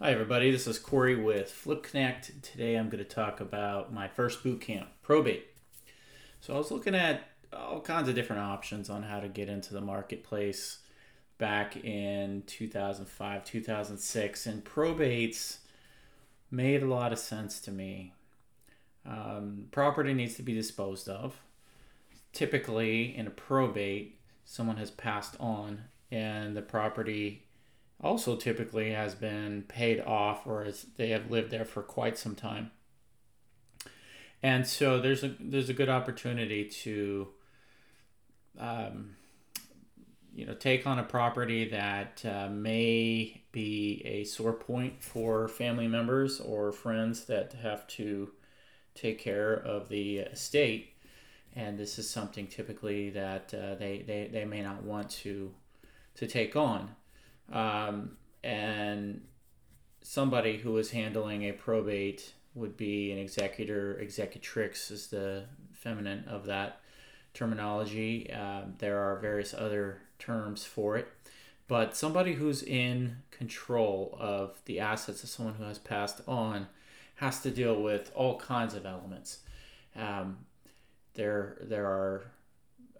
Hi, everybody. This is Corey with Flip Connect. Today I'm going to talk about my first boot camp, probate. So, I was looking at all kinds of different options on how to get into the marketplace back in 2005, 2006, and probates made a lot of sense to me. Um, property needs to be disposed of. Typically, in a probate, someone has passed on, and the property also typically has been paid off or as they have lived there for quite some time. And so there's a there's a good opportunity to um, you know take on a property that uh, may be a sore point for family members or friends that have to take care of the estate and this is something typically that uh, they, they, they may not want to to take on um, and somebody who is handling a probate would be an executor. Executrix is the feminine of that terminology. Uh, there are various other terms for it. But somebody who's in control of the assets of someone who has passed on has to deal with all kinds of elements. Um, there, there are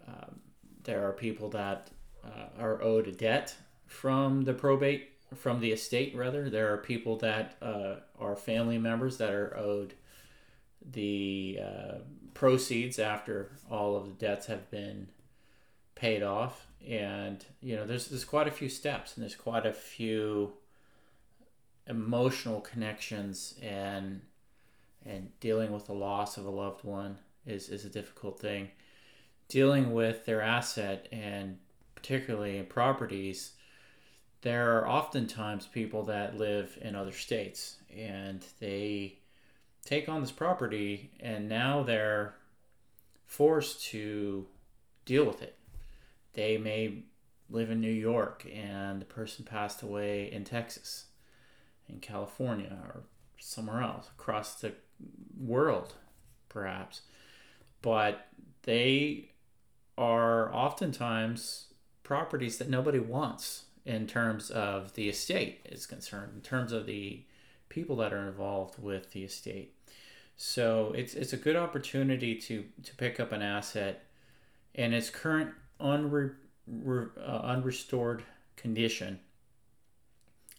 um, there are people that uh, are owed a debt from the probate from the estate rather. There are people that uh, are family members that are owed the uh, proceeds after all of the debts have been paid off. And you know there's there's quite a few steps and there's quite a few emotional connections and and dealing with the loss of a loved one is is a difficult thing. Dealing with their asset and particularly properties there are oftentimes people that live in other states and they take on this property and now they're forced to deal with it. They may live in New York and the person passed away in Texas, in California, or somewhere else across the world, perhaps. But they are oftentimes properties that nobody wants in terms of the estate is concerned, in terms of the people that are involved with the estate. So it's it's a good opportunity to to pick up an asset in its current unre, re, uh, unrestored condition.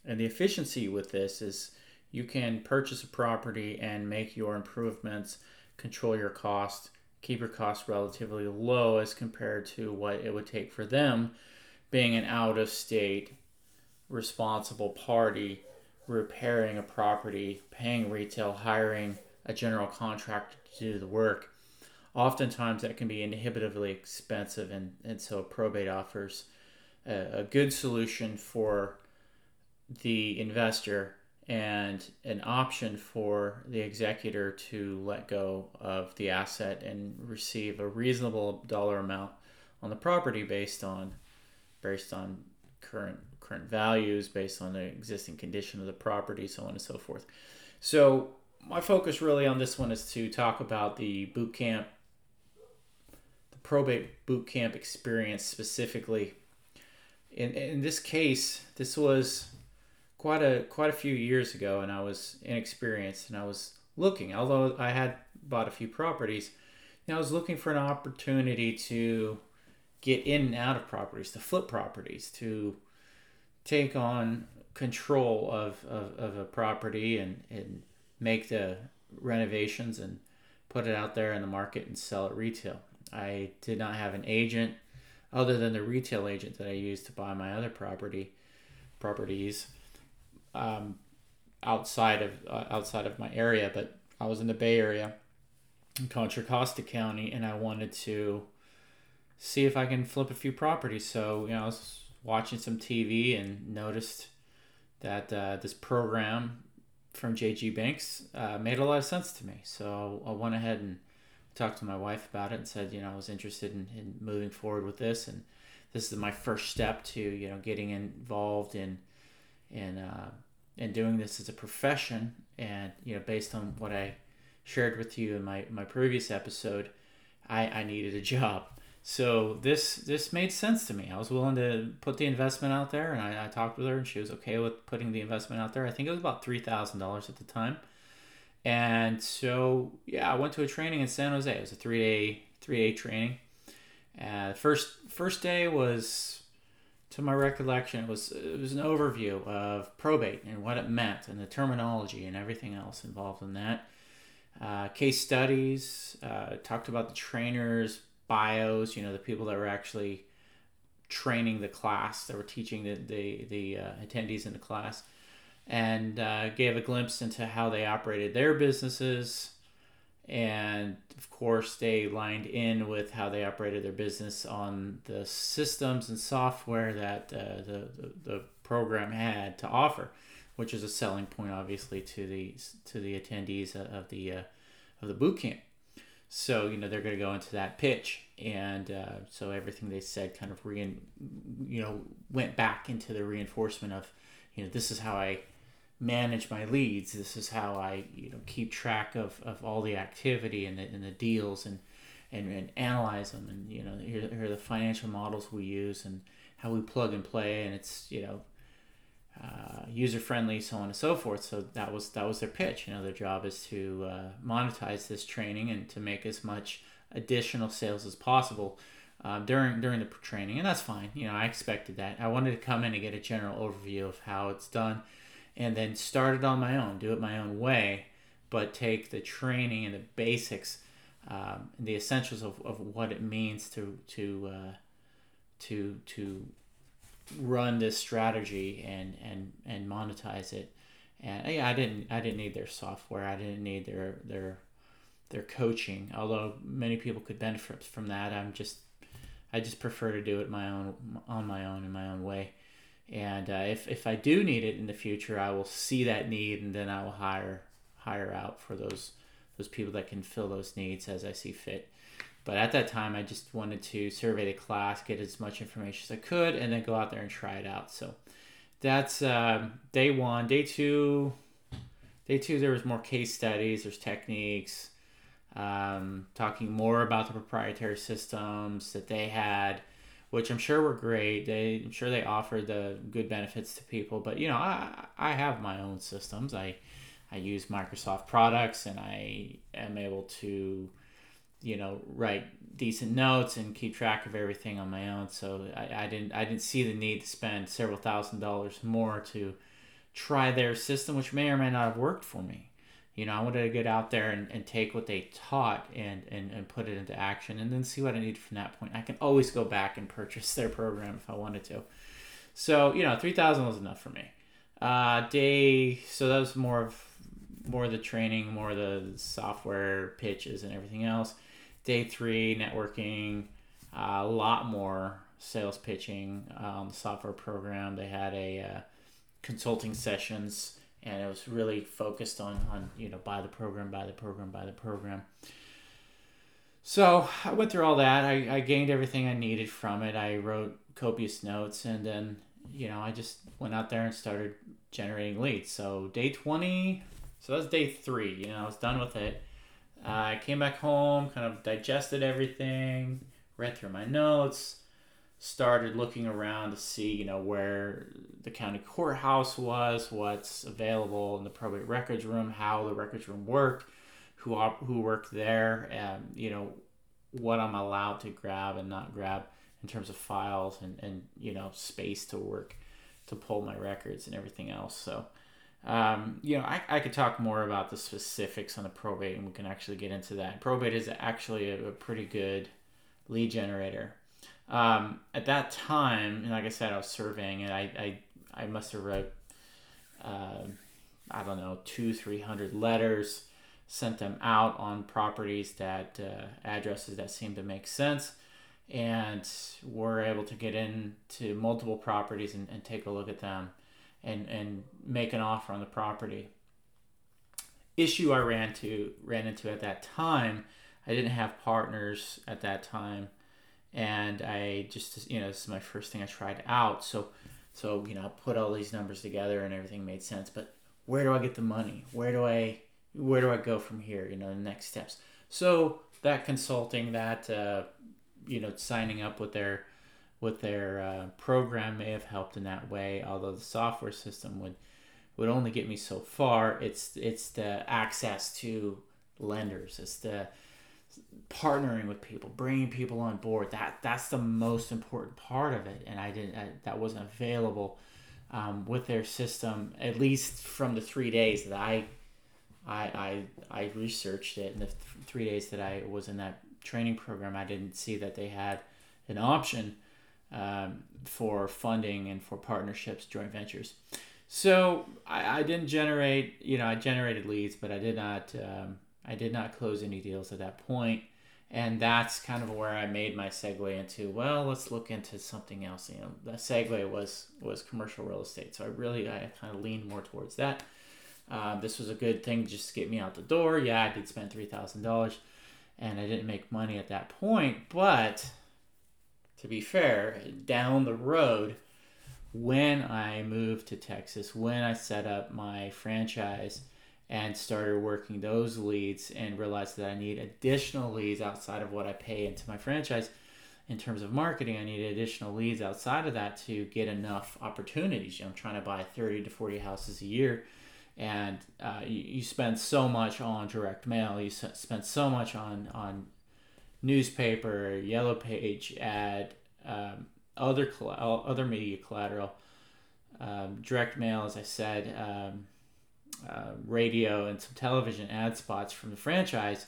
And the efficiency with this is you can purchase a property and make your improvements, control your cost, keep your costs relatively low as compared to what it would take for them being an out of state responsible party repairing a property, paying retail, hiring a general contractor to do the work. Oftentimes that can be inhibitively expensive, and, and so probate offers a, a good solution for the investor and an option for the executor to let go of the asset and receive a reasonable dollar amount on the property based on based on current current values, based on the existing condition of the property, so on and so forth. So my focus really on this one is to talk about the boot camp, the probate boot camp experience specifically. In, in this case, this was quite a quite a few years ago, and I was inexperienced, and I was looking. Although I had bought a few properties, I was looking for an opportunity to get in and out of properties, to flip properties, to take on control of, of, of a property and, and make the renovations and put it out there in the market and sell it retail. I did not have an agent other than the retail agent that I used to buy my other property properties um, outside of uh, outside of my area, but I was in the Bay Area in Contra Costa County, and I wanted to see if I can flip a few properties. So, you know, I was watching some TV and noticed that uh, this program from JG Banks uh, made a lot of sense to me. So I went ahead and talked to my wife about it and said, you know, I was interested in, in moving forward with this. And this is my first step to, you know, getting involved in, in, uh, in doing this as a profession. And, you know, based on what I shared with you in my, my previous episode, I, I needed a job. So this this made sense to me. I was willing to put the investment out there, and I, I talked with her, and she was okay with putting the investment out there. I think it was about three thousand dollars at the time, and so yeah, I went to a training in San Jose. It was a three day three day training. Uh, first first day was, to my recollection, it was it was an overview of probate and what it meant and the terminology and everything else involved in that. Uh, case studies, uh, talked about the trainers, bios, you know, the people that were actually training the class, that were teaching the, the, the uh, attendees in the class, and uh, gave a glimpse into how they operated their businesses. And of course, they lined in with how they operated their business on the systems and software that uh, the, the, the program had to offer, which is a selling point, obviously, to the to the attendees of the uh, of the boot camp. So you know they're going to go into that pitch, and uh, so everything they said kind of re, you know, went back into the reinforcement of, you know, this is how I manage my leads. This is how I you know keep track of, of all the activity and the, and the deals and, and and analyze them. And you know here, here are the financial models we use and how we plug and play. And it's you know uh, user friendly, so on and so forth. So that was that was their pitch. You know, their job is to uh, monetize this training and to make as much additional sales as possible uh, during during the training, and that's fine. You know, I expected that. I wanted to come in and get a general overview of how it's done, and then start it on my own, do it my own way, but take the training and the basics, um, the essentials of, of what it means to to uh, to to run this strategy and and and monetize it. And yeah, I didn't I didn't need their software. I didn't need their their their coaching. Although many people could benefit from that, I'm just I just prefer to do it my own on my own in my own way. And uh, if if I do need it in the future, I will see that need and then I will hire hire out for those those people that can fill those needs as I see fit. But at that time, I just wanted to survey the class, get as much information as I could, and then go out there and try it out. So that's um, day one. Day two, day two, there was more case studies. There's techniques, um, talking more about the proprietary systems that they had, which I'm sure were great. They, I'm sure they offered the good benefits to people. But you know, I I have my own systems. I I use Microsoft products, and I am able to you know write decent notes and keep track of everything on my own. So I, I didn't i didn't see the need to spend several thousand dollars more to try their system which may or may not have worked for me. You know i wanted to get out there and, and take what they taught and, and and put it into action and then see what i need from that point. I can always go back and purchase their program if i wanted to. So you know 3000 was enough for me. Uh day so that was more of more of the training more of the software pitches and everything else day three networking, uh, a lot more sales pitching on the software program. They had a uh, consulting sessions, and it was really focused on on you know buy the program, buy the program, buy the program. So I went through all that. I, I gained everything I needed from it. I wrote copious notes, and then you know I just went out there and started generating leads. So day twenty, so that's day three. You know I was done with it I came back home, kind of digested everything, read through my notes, started looking around to see, you know, where the county courthouse was, what's available in the probate records room, how the records room worked, who who worked there, and you know, what I'm allowed to grab and not grab in terms of files and and you know space to work to pull my records and everything else. So um, you know, I, I could talk more about the specifics on the probate, and we can actually get into that. Probate is actually a, a pretty good lead generator. Um, at that time, and like I said, I was surveying and I I, I must have wrote, uh, I don't know, two three hundred letters, sent them out on properties that uh, addresses that seemed to make sense, and were able to get into multiple properties and, and take a look at them and and make an offer on the property. Issue I ran to ran into at that time, I didn't have partners at that time, and I just you know this is my first thing I tried out. So so you know I put all these numbers together and everything made sense. But where do I get the money? Where do I where do I go from here? You know the next steps. So that consulting that uh, you know, signing up with their with their uh, program may have helped in that way. Although the software system would would only get me so far. It's it's the access to lenders. It's the partnering with people, bringing people on board. That that's the most important part of it, and I didn't. I, that wasn't available um, with their system at least from the three days that I I I, I researched it. And the th- three days that I was in that training program, I didn't see that they had an option um, for funding and for partnerships, joint ventures. So I, I didn't generate, you know, I generated leads, but I did not, um, I did not close any deals at that point. And that's kind of where I made my segue into, well, let's look into something else. You know, the segue was was commercial real estate. So I really, I kind of leaned more towards that. Uh, this was a good thing just to get me out the door. Yeah, I did spend three thousand dollars, and I didn't make money at that point. But to be fair, down the road, when I moved to Texas, when I set up my franchise and started working those leads and realized that I need additional leads outside of what I pay into my franchise in terms of marketing, I need additional leads outside of that to get enough opportunities. You know, I'm trying to buy 30 to 40 houses a year and uh, you, you spend so much on direct mail, you spend so much on, on newspaper, yellow page ad, um, other other media collateral, um, direct mail, as I said, um, uh, radio, and some television ad spots from the franchise.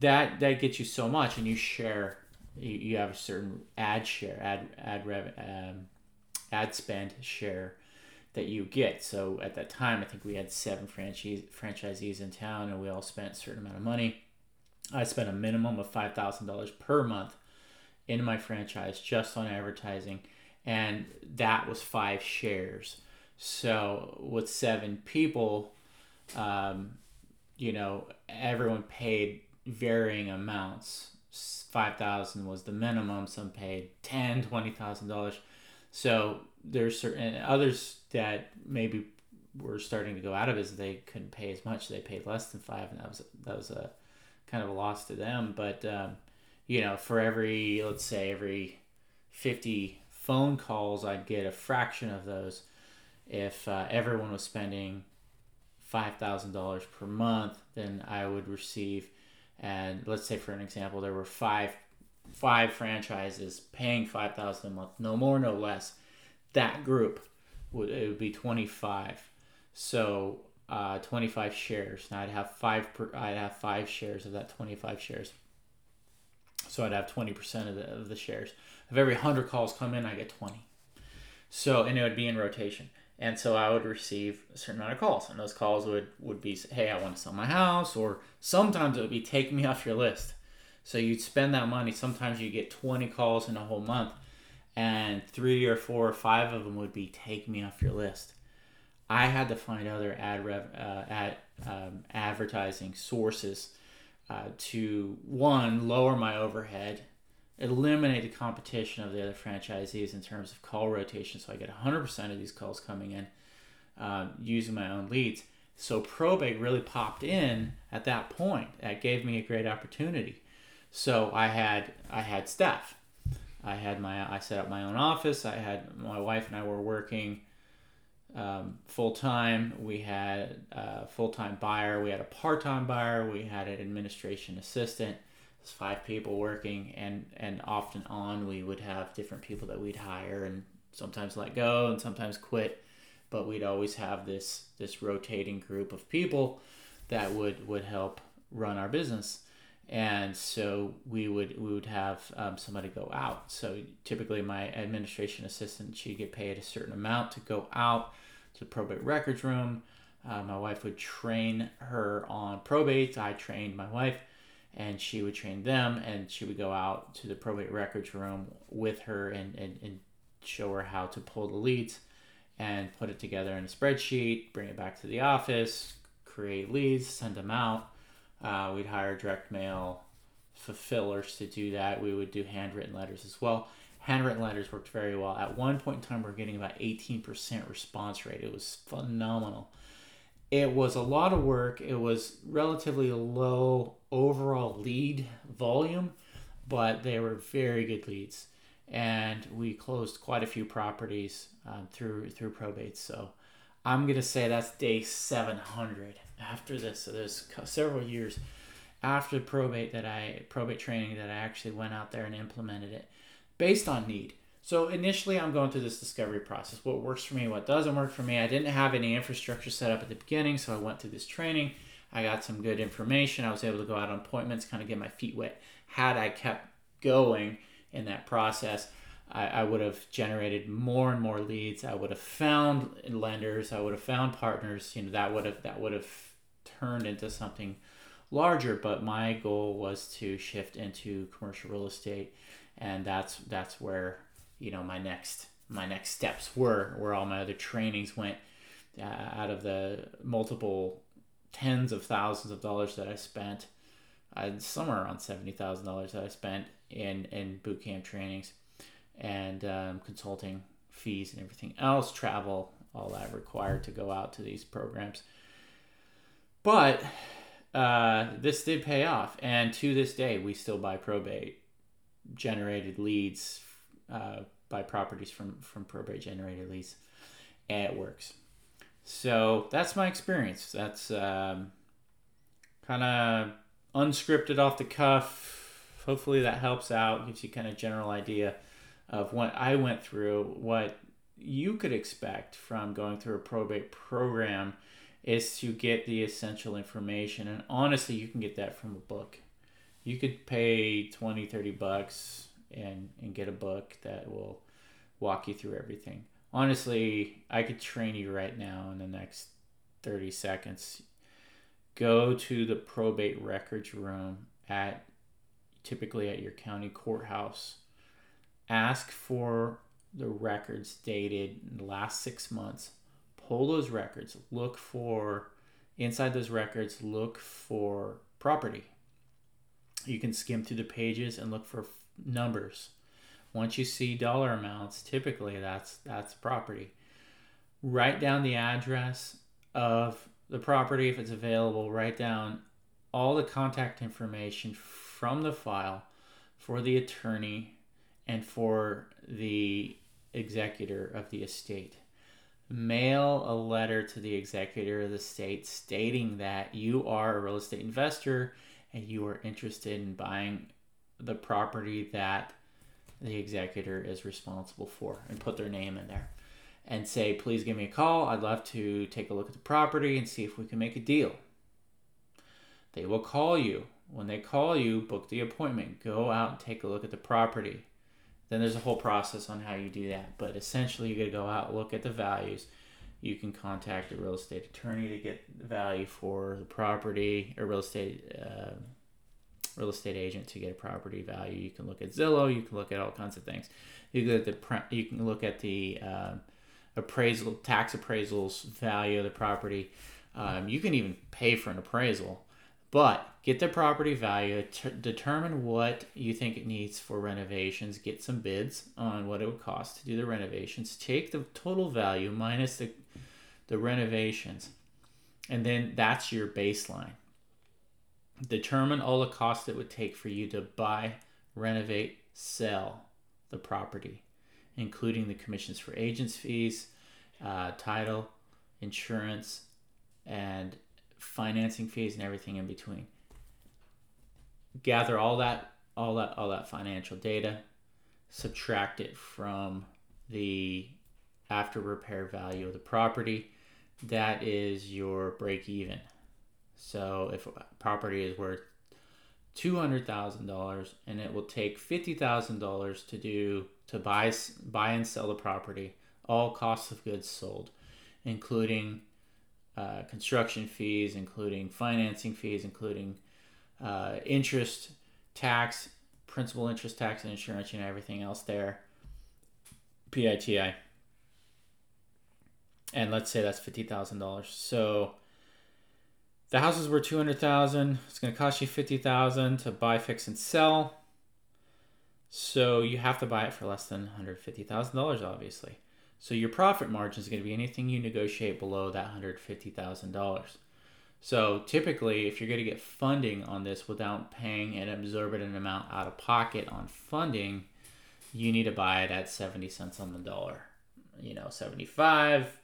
That that gets you so much, and you share. You, you have a certain ad share, ad ad rev, um, ad spend share that you get. So at that time, I think we had seven franchise franchisees in town, and we all spent a certain amount of money. I spent a minimum of five thousand dollars per month in my franchise just on advertising, and that was five shares. So with seven people, um, you know, everyone paid varying amounts. Five thousand was the minimum. Some paid ten, twenty thousand dollars. So there's certain others that maybe were starting to go out of it. They couldn't pay as much. They paid less than five, and that was that was a kind of a loss to them. But um, you know, for every, let's say, every 50 phone calls, I'd get a fraction of those if uh, everyone was spending $5,000 per month, then I would receive, and let's say for an example, there were five five franchises paying 5000 a month, no more, no less. That group would it would be 25. So uh, 25 shares. Now I'd have five per, I'd have five shares of that 25 shares. So I'd have 20% of the, of the shares. If every 100 calls come in, I get 20. So, and it would be in rotation. And so I would receive a certain amount of calls. And those calls would, would be, hey, I want to sell my house. Or sometimes it would be, take me off your list. So you'd spend that money. Sometimes you get 20 calls in a whole month. And three or four or five of them would be, take me off your list. I had to find other ad, rev, uh, um, advertising sources uh, to one lower my overhead, eliminate the competition of the other franchisees in terms of call rotation, so I get 100% of these calls coming in uh, using my own leads. So probate really popped in at that point. That gave me a great opportunity. So I had I had staff. I had my I set up my own office. I had my wife and I were working um, full time. We had a full time buyer. We had a part time buyer. We had an administration assistant. There's five people working, and and often on we would have different people that we'd hire and sometimes let go and sometimes quit, but we'd always have this this rotating group of people that would would help run our business. And so we would we would have um, somebody go out. So typically, my administration assistant she'd get paid a certain amount to go out to the probate records room. Uh, my wife would train her on probates. I trained my wife, and she would train them, and she would go out to the probate records room with her and, and, and show her how to pull the leads and put it together in a spreadsheet, bring it back to the office, create leads, send them out. Uh, we'd hire direct mail fulfillers to do that. We would do handwritten letters as well handwritten letters worked very well. At one point in time, we are getting about 18% response rate. It was phenomenal. It was a lot of work. It was relatively low overall lead volume, but they were very good leads, and we closed quite a few properties um, through through probate. So I'm gonna say that's day 700 after this. So there's several years after probate that I probate training that I actually went out there and implemented it based on need. So initially, I'm going through this discovery process. What works for me, what doesn't work for me. I didn't have any infrastructure set up at the beginning, so I went through this training. I got some good information. I was able to go out on appointments, kind of get my feet wet. Had I kept going in that process, I, I would have generated more and more leads. I would have found lenders. I would have found partners. You know that would have that would have turned into something larger. But my goal was to shift into commercial real estate, and that's that's where you know my next my next steps were where all my other trainings went uh, out of the multiple tens of thousands of dollars that I spent uh, somewhere around seventy thousand dollars that I spent in in boot camp trainings and um, consulting fees and everything else travel all that required to go out to these programs. But uh, this did pay off. And to this day we still buy probate generated leads uh, buy properties from from probate generated leads, and it works. So that's my experience. That's um, kind of unscripted off the cuff. Hopefully that helps out, gives you kind of general idea of what I went through, what you could expect from going through a probate program is to get the essential information and honestly you can get that from a book you could pay 20 30 bucks and and get a book that will walk you through everything. Honestly, I could train you right now in the next 30 seconds. Go to the probate records room at typically at your county courthouse. Ask for the records dated in the last 6 months. Pull those records. Look for inside those records, look for property. You can skim through the pages and look for numbers. Once you see dollar amounts, typically that's that's property. Write down the address of the property if it's available. Write down all the contact information from the file for the attorney and for the executor of the estate. Mail a letter to the executor of the estate stating that you are a real estate investor and you are interested in buying the property that the executor is responsible for and put their name in there and say, please give me a call. I'd love to take a look at the property and see if we can make a deal. They will call you. When they call you, book the appointment. Go out and take a look at the property. Then there's a whole process on how you do that. But essentially, you're going to go out, look at the values. You can contact a real estate attorney to get value for the property or real estate. Uh, real estate agent to get a property value. You can look at Zillow. You can look at all kinds of things. You can look at the you can look at the uh, appraisal tax appraisals value of the property. Um, you can even pay for an appraisal, but get the property value. T- determine what you think it needs for renovations. Get some bids on what it would cost to do the renovations. Take the total value minus the the renovations, and then that's your baseline Determine all the costs it would take for you to buy, renovate, sell the property, including the commissions for agents' fees, uh, title, insurance, and financing fees and everything in between. Gather all that, all that, all that financial data, subtract it from the after repair value of the property. That is your break even. So if a property is worth two hundred thousand dollars, and it will take fifty thousand dollars to do to buy buy and sell the property, all costs of goods sold, including uh, construction fees, including financing fees, including uh, interest, tax, principal interest tax, and insurance, and everything else there. PITI. And let's say that's fifty thousand dollars. So the house is worth 200000 It's going to cost you 50000 to buy, fix, and sell. So you have to buy it for less than $150,000, obviously. So your profit margin is going to be anything you negotiate below that $150,000. So typically, if you're going to get funding on this without paying an exorbitant amount out of pocket on funding, you need to buy it at 70 cents on the dollar. You know, 75,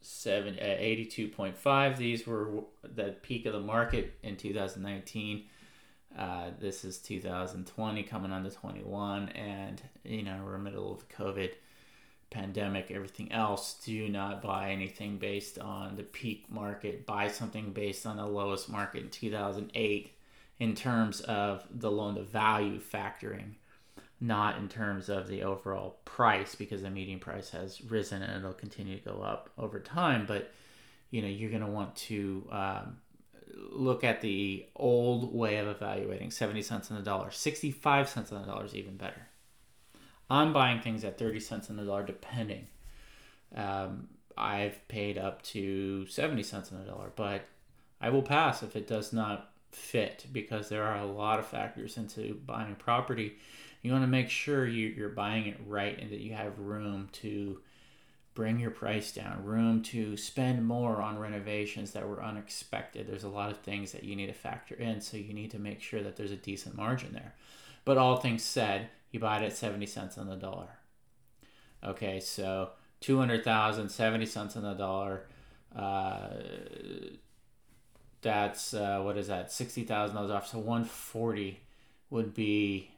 7, uh, 82.5. These were the peak of the market in 2019. Uh, this is 2020 coming on to 21, and you know we're in the middle of COVID pandemic. Everything else, do not buy anything based on the peak market. Buy something based on the lowest market in 2008 in terms of the loan to value factoring, not in terms of the overall price because the median price has risen and it'll continue to go up over time. But you know you're going to want to um, look at the old way of evaluating 70 cents on the dollar 65 cents on the dollar is even better i'm buying things at 30 cents on the dollar depending um, i've paid up to 70 cents on the dollar but i will pass if it does not fit because there are a lot of factors into buying a property you want to make sure you, you're buying it right and that you have room to bring your price down, room to spend more on renovations that were unexpected. There's a lot of things that you need to factor in, so you need to make sure that there's a decent margin there. But all things said, you buy it at 70 cents on the dollar. Okay, so 200,000, 70 cents on the dollar. Uh, that's, uh, what is that, $60,000 off. So 140 would be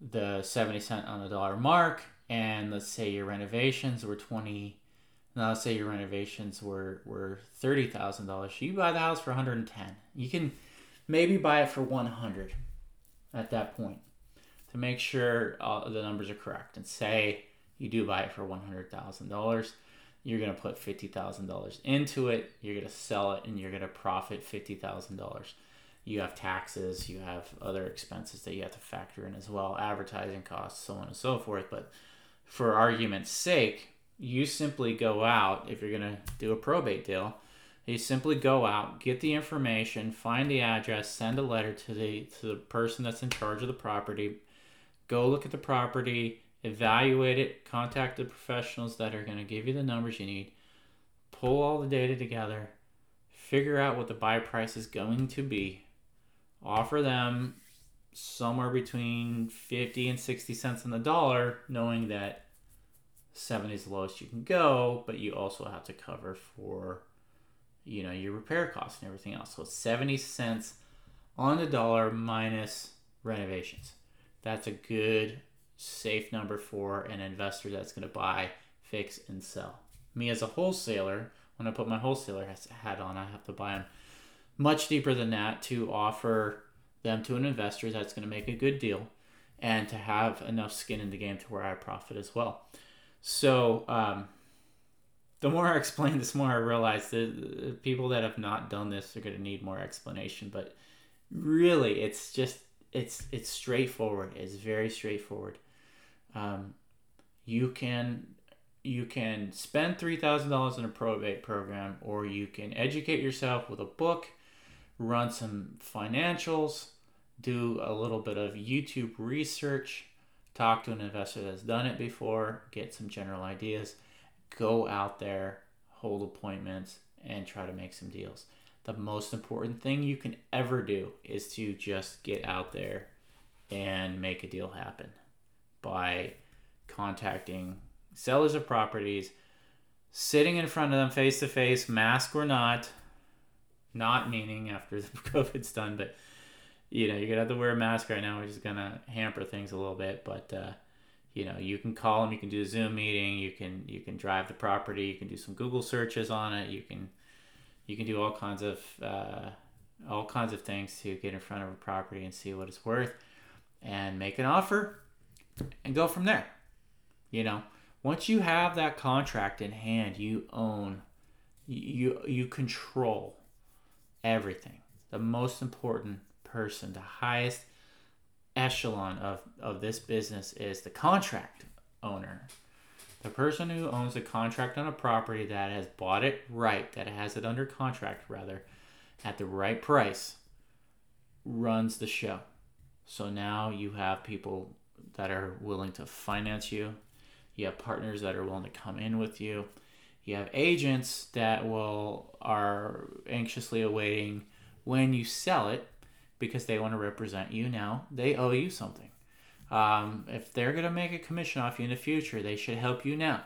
the 70 cent on the dollar mark and let's say your renovations were 20 now let's say your renovations were were $30,000 you buy the house for 110 you can maybe buy it for 100 at that point to make sure all the numbers are correct and say you do buy it for $100,000 you're going to put $50,000 into it you're going to sell it and you're going to profit $50,000 you have taxes you have other expenses that you have to factor in as well advertising costs so on and so forth but for argument's sake, you simply go out, if you're going to do a probate deal, you simply go out, get the information, find the address, send a letter to the to the person that's in charge of the property, go look at the property, evaluate it, contact the professionals that are going to give you the numbers you need, pull all the data together, figure out what the buy price is going to be, offer them somewhere between 50 and 60 cents on the dollar, knowing that 70 is the lowest you can go, but you also have to cover for you know your repair costs and everything else. So 70 cents on the dollar minus renovations. That's a good safe number for an investor that's going to buy, fix, and sell. Me as a wholesaler, when I put my wholesaler hat on, I have to buy them much deeper than that to offer them to an investor that's going to make a good deal and to have enough skin in the game to where I profit as well. So, um, the more I explain this, more I realize that people that have not done this are going to need more explanation. But really, it's just it's it's straightforward. It's very straightforward. Um, you can you can spend three thousand dollars in a probate program, or you can educate yourself with a book, run some financials, do a little bit of YouTube research, talk to an investor that's done it before, get some general ideas, go out there, hold appointments, and try to make some deals. The most important thing you can ever do is to just get out there and make a deal happen by contacting sellers of properties, sitting in front of them face to face, mask or not, not meaning after the COVID's done, but you know, you're gonna have to wear a mask right now, which is gonna hamper things a little bit. But uh, you know, you can call them, you can do a Zoom meeting, you can you can drive the property, you can do some Google searches on it, you can you can do all kinds of uh, all kinds of things to get in front of a property and see what it's worth, and make an offer, and go from there. You know, once you have that contract in hand, you own, you you control everything. The most important person, the highest echelon of, of this business is the contract owner. The person who owns a contract on a property that has bought it right, that has it under contract rather, at the right price, runs the show. So now you have people that are willing to finance you. You have partners that are willing to come in with you. You have agents that will are anxiously awaiting when you sell it because they want to represent you now. They owe you something. Um, if they're going to make a commission off you in the future, they should help you now.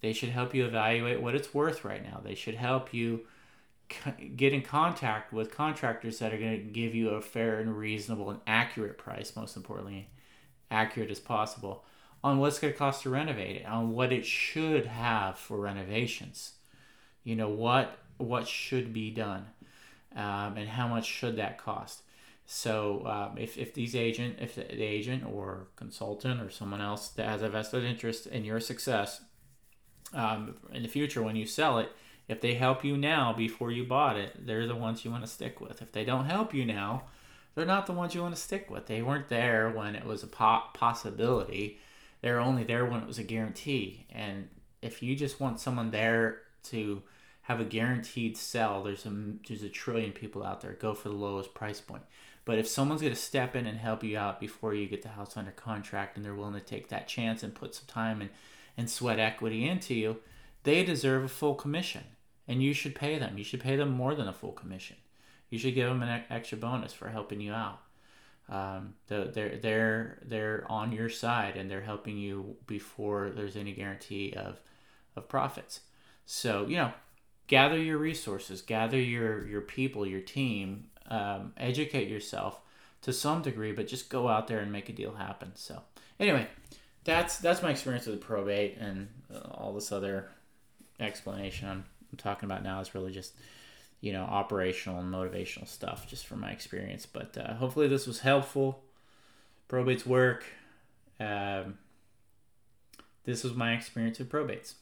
They should help you evaluate what it's worth right now. They should help you get in contact with contractors that are going to give you a fair and reasonable and accurate price, most importantly, accurate as possible, on what's going to cost to renovate it, on what it should have for renovations. You know what what should be done, um, and how much should that cost. So um, if, if these agent, if the agent or consultant or someone else that has a vested interest in your success um, in the future when you sell it, if they help you now before you bought it, they're the ones you want to stick with. If they don't help you now, they're not the ones you want to stick with. They weren't there when it was a po- possibility. They're only there when it was a guarantee. And if you just want someone there to have a guaranteed sell, there's a there's a trillion people out there. Go for the lowest price point. But if someone's going to step in and help you out before you get the house under contract and they're willing to take that chance and put some time and, and sweat equity into you, they deserve a full commission. And you should pay them. You should pay them more than a full commission. You should give them an extra bonus for helping you out. Um, they're, they're, they're on your side and they're helping you before there's any guarantee of, of profits. So, you know, gather your resources, gather your, your people, your team, um, educate yourself to some degree, but just go out there and make a deal happen. So anyway, that's that's my experience with probate and uh, all this other explanation I'm, I'm talking about now is really just you know operational and motivational stuff just from my experience. But uh, hopefully this was helpful. Probates work. Um, this was my experience with probates.